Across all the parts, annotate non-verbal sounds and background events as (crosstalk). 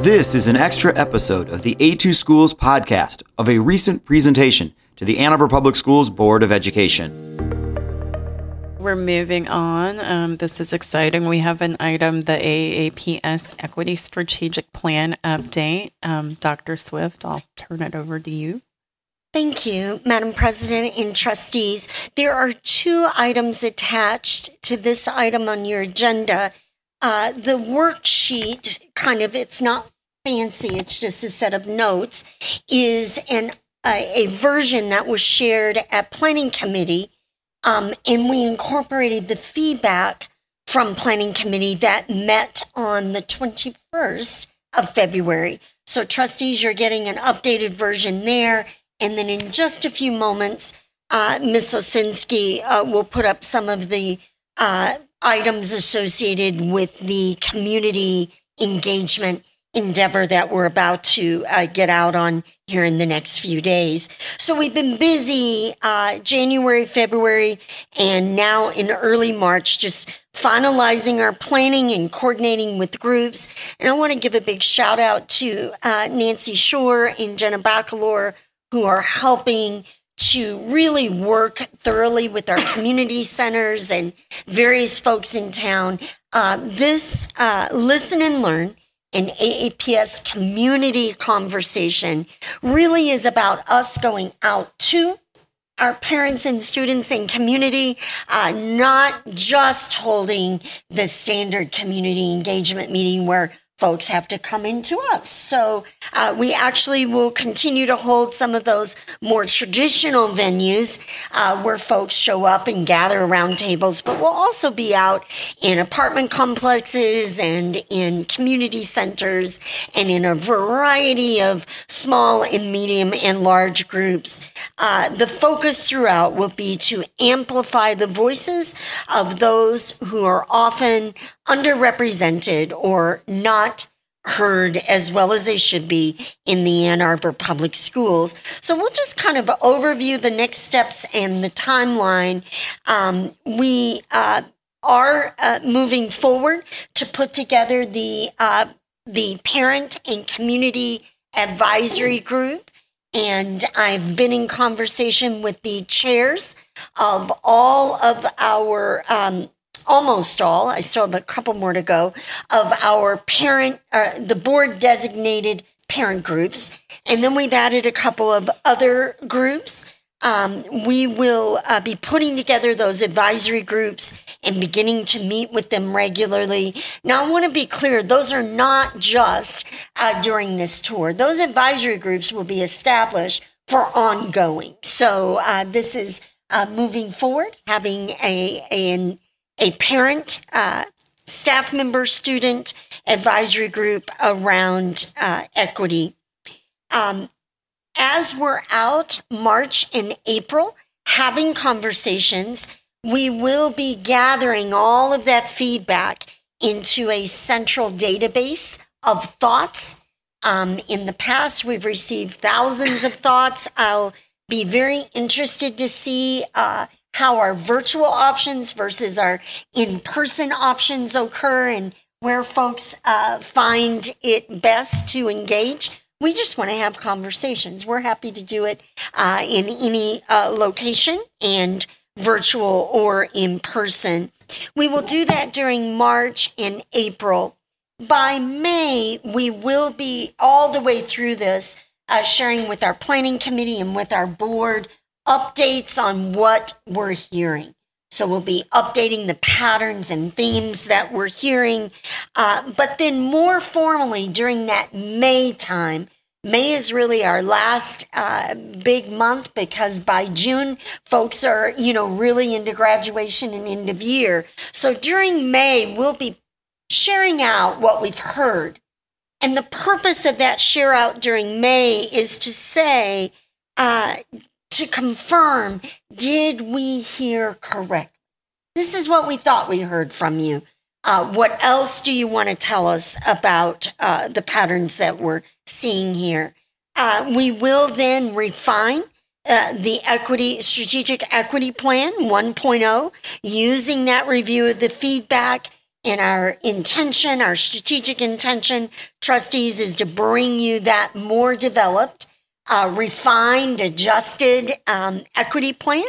This is an extra episode of the A2 Schools podcast of a recent presentation to the Ann Arbor Public Schools Board of Education. We're moving on. Um, this is exciting. We have an item, the AAPS Equity Strategic Plan update. Um, Dr. Swift, I'll turn it over to you. Thank you, Madam President and trustees. There are two items attached to this item on your agenda. Uh, the worksheet, kind of, it's not fancy, it's just a set of notes, is an a, a version that was shared at Planning Committee. Um, and we incorporated the feedback from Planning Committee that met on the 21st of February. So, trustees, you're getting an updated version there. And then in just a few moments, uh, Ms. Osinski uh, will put up some of the uh, items associated with the community engagement endeavor that we're about to uh, get out on here in the next few days. So we've been busy uh, January, February, and now in early March, just finalizing our planning and coordinating with groups. And I want to give a big shout out to uh, Nancy Shore and Jenna Bacalor, who are helping to really work thoroughly with our community centers and various folks in town. Uh, this uh, listen and learn an AAPS community conversation really is about us going out to our parents and students and community, uh, not just holding the standard community engagement meeting where folks have to come into us. So uh, we actually will continue to hold some of those more traditional venues uh, where folks show up and gather around tables, but we'll also be out in apartment complexes and in community centers and in a variety of small and medium and large groups. Uh, the focus throughout will be to amplify the voices of those who are often underrepresented or not heard as well as they should be in the Ann Arbor public schools. So we'll just kind of overview the next steps and the timeline. Um, we uh, are uh, moving forward to put together the uh, the parent and community advisory group. And I've been in conversation with the chairs of all of our um, almost all, I still have a couple more to go, of our parent, uh, the board designated parent groups. And then we've added a couple of other groups. Um, we will uh, be putting together those advisory groups and beginning to meet with them regularly. Now, I want to be clear, those are not just uh, during this tour. Those advisory groups will be established for ongoing. So, uh, this is uh, moving forward, having a, an a parent, uh, staff member, student advisory group around uh, equity. Um, as we're out March and April having conversations, we will be gathering all of that feedback into a central database of thoughts. Um, in the past, we've received thousands of thoughts. I'll be very interested to see uh, how our virtual options versus our in person options occur and where folks uh, find it best to engage. We just want to have conversations. We're happy to do it uh, in any uh, location and virtual or in person. We will do that during March and April. By May, we will be all the way through this, uh, sharing with our planning committee and with our board updates on what we're hearing. So we'll be updating the patterns and themes that we're hearing. Uh, but then more formally during that May time, May is really our last uh, big month because by June, folks are, you know, really into graduation and end of year. So during May, we'll be sharing out what we've heard. And the purpose of that share out during May is to say, uh, to confirm did we hear correct? This is what we thought we heard from you. Uh, what else do you want to tell us about uh, the patterns that we're seeing here? Uh, we will then refine uh, the equity strategic equity plan 1.0 using that review of the feedback And our intention, our strategic intention, trustees, is to bring you that more developed, uh, refined, adjusted um, equity plan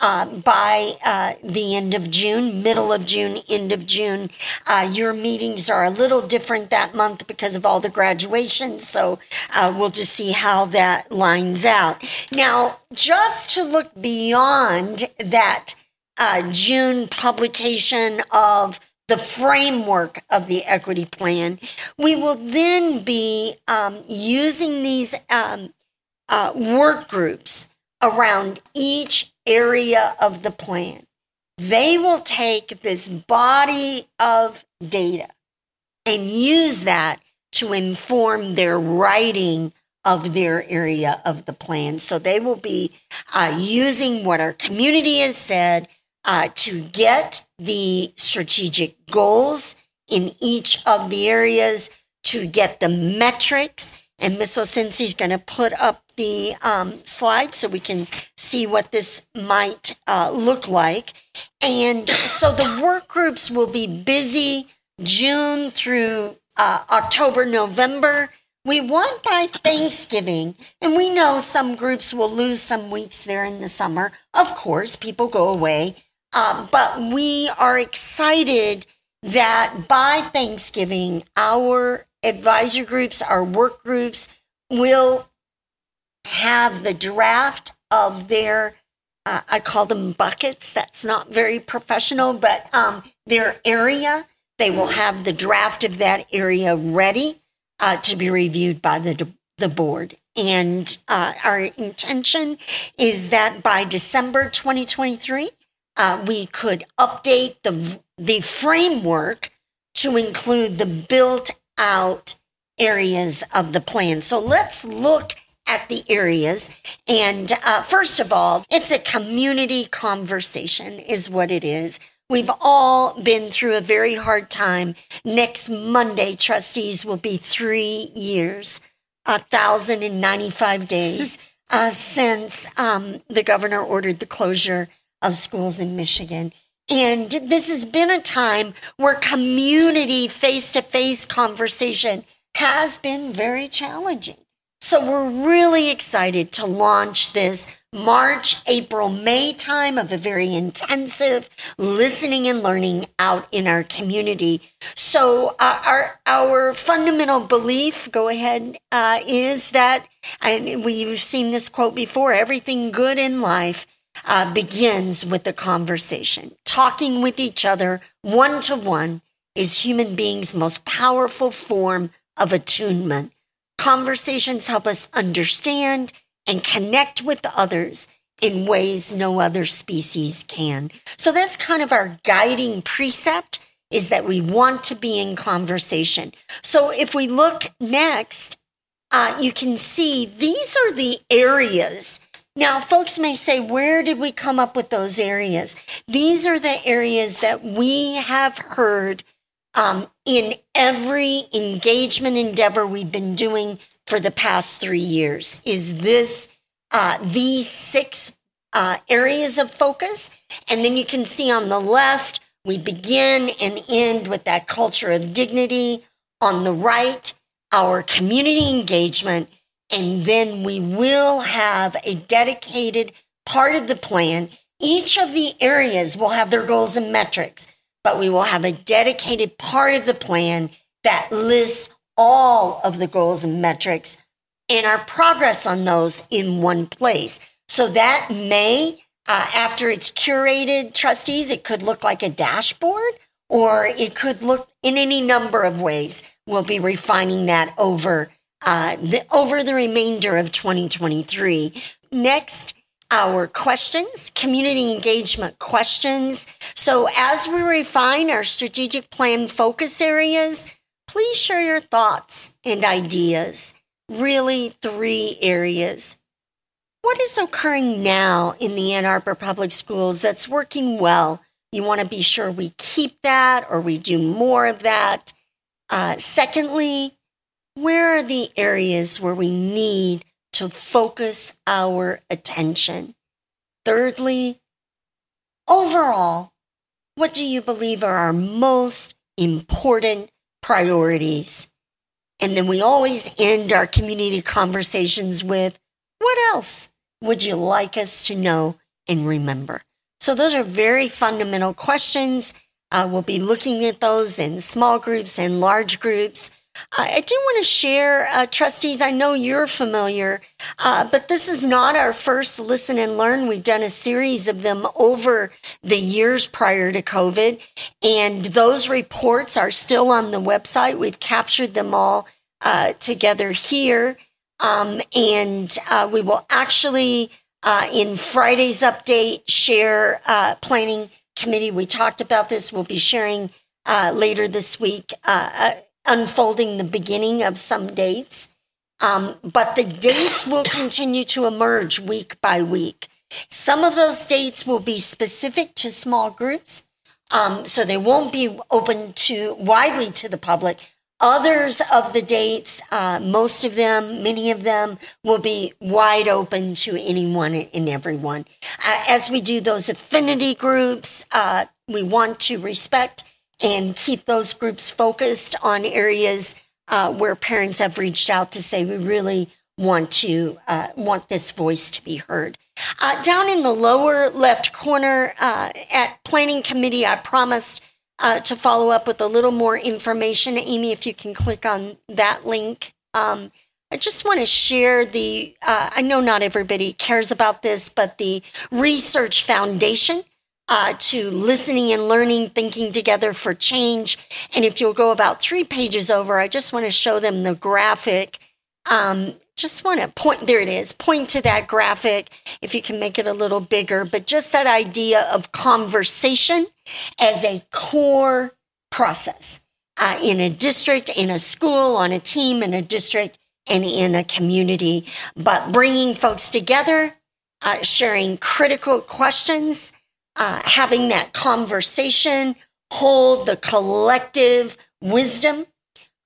uh, by uh, the end of June, middle of June, end of June. Uh, your meetings are a little different that month because of all the graduations. So uh, we'll just see how that lines out. Now, just to look beyond that uh, June publication of the framework of the equity plan. We will then be um, using these um, uh, work groups around each area of the plan. They will take this body of data and use that to inform their writing of their area of the plan. So they will be uh, using what our community has said uh, to get the strategic goals in each of the areas, to get the metrics. And Ms. Osensi is going to put up the um, slide so we can see what this might uh, look like. And so the work groups will be busy June through uh, October, November. We want by Thanksgiving, and we know some groups will lose some weeks there in the summer. Of course, people go away. Um, but we are excited that by Thanksgiving, our advisor groups, our work groups will have the draft of their, uh, I call them buckets. That's not very professional, but um, their area. They will have the draft of that area ready uh, to be reviewed by the, the board. And uh, our intention is that by December 2023, uh, we could update the the framework to include the built out areas of the plan. So let's look at the areas. And uh, first of all, it's a community conversation, is what it is. We've all been through a very hard time. Next Monday, trustees will be three years, a thousand and ninety-five days (laughs) uh, since um, the governor ordered the closure of schools in Michigan. And this has been a time where community face to face conversation has been very challenging. So we're really excited to launch this March, April, May time of a very intensive listening and learning out in our community. So uh, our our fundamental belief, go ahead, uh, is that, and we've seen this quote before: everything good in life uh, begins with the conversation. Talking with each other one to one is human beings' most powerful form of attunement. Conversations help us understand and connect with others in ways no other species can. So that's kind of our guiding precept is that we want to be in conversation. So if we look next, uh, you can see these are the areas now, folks may say, where did we come up with those areas? These are the areas that we have heard um, in every engagement endeavor we've been doing for the past three years. Is this uh, these six uh, areas of focus? And then you can see on the left, we begin and end with that culture of dignity. On the right, our community engagement and then we will have a dedicated part of the plan. Each of the areas will have their goals and metrics, but we will have a dedicated part of the plan that lists all of the goals and metrics and our progress on those in one place. So that may, uh, after it's curated, trustees, it could look like a dashboard or it could look in any number of ways. We'll be refining that over uh, the, over the remainder of 2023. Next, our questions, community engagement questions. So, as we refine our strategic plan focus areas, please share your thoughts and ideas. Really, three areas. What is occurring now in the Ann Arbor Public Schools that's working well? You want to be sure we keep that or we do more of that. Uh, secondly, where are the areas where we need to focus our attention? Thirdly, overall, what do you believe are our most important priorities. And then we always end our community conversations with what else would you like us to know and remember? So, those are very fundamental questions. Uh, we'll be looking at those in small groups and large groups. I do want to share, uh, trustees, I know you're familiar, uh, but this is not our first listen and learn. We've done a series of them over the years prior to COVID, and those reports are still on the website. We've captured them all uh, together here, um, and uh, we will actually, uh, in Friday's update, share uh, planning committee. We talked about this. We'll be sharing later this week unfolding the beginning of some dates. Um, but the dates will continue to emerge week by week. Some of those dates will be specific to small groups, um, so they won't be open to widely to the public. Others of the dates, uh, most of them, many of them, will be wide open to anyone and everyone. Uh, as we do those affinity groups, uh, we want to respect and keep those groups focused on areas uh, where parents have reached out to say we really want to uh, want this voice to be heard. Uh, down in the lower left corner uh, at planning committee, I promised uh, to follow up with a little more information. Amy, if you can click on that link. Um, I just want to share the, uh, I know not everybody cares about this, but the Research Foundation uh, to listening and learning, thinking together for change. And if you'll go about three pages over, I just want to show them the graphic. Um, just want to point, there it is, point to that graphic if you can make it a little bigger, but just that idea of conversation as a core process uh, in a district, in a school, on a team, in a district, and in a community. But bringing folks together, uh, sharing critical questions, uh, having that conversation, hold the collective wisdom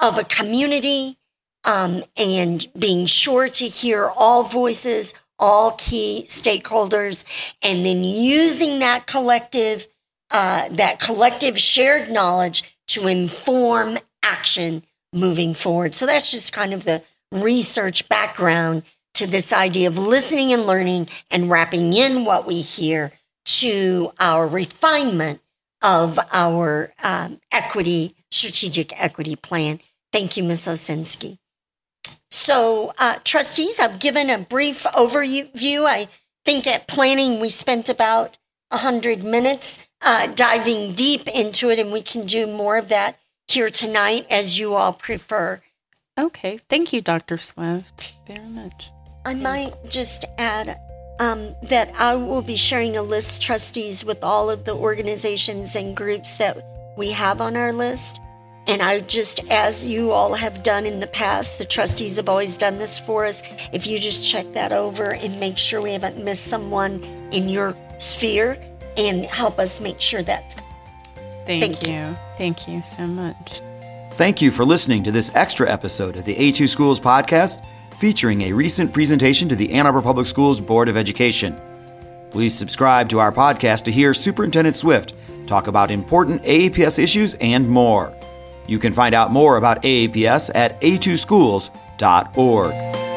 of a community, um, and being sure to hear all voices, all key stakeholders, and then using that collective, uh, that collective shared knowledge to inform action moving forward. So that's just kind of the research background to this idea of listening and learning and wrapping in what we hear to our refinement of our um, equity, strategic equity plan. Thank you, Ms. Osinski. So, uh, trustees, I've given a brief overview. I think at planning we spent about 100 minutes uh, diving deep into it, and we can do more of that here tonight as you all prefer. Okay. Thank you, Dr. Swift, very much. I might just add um, that I will be sharing a list, trustees, with all of the organizations and groups that we have on our list. And I just, as you all have done in the past, the trustees have always done this for us. If you just check that over and make sure we haven't missed someone in your sphere and help us make sure that's. Thank, Thank you. you. Thank you so much. Thank you for listening to this extra episode of the A2 Schools podcast featuring a recent presentation to the Ann Arbor Public Schools Board of Education. Please subscribe to our podcast to hear Superintendent Swift talk about important AAPS issues and more. You can find out more about AAPS at a2schools.org.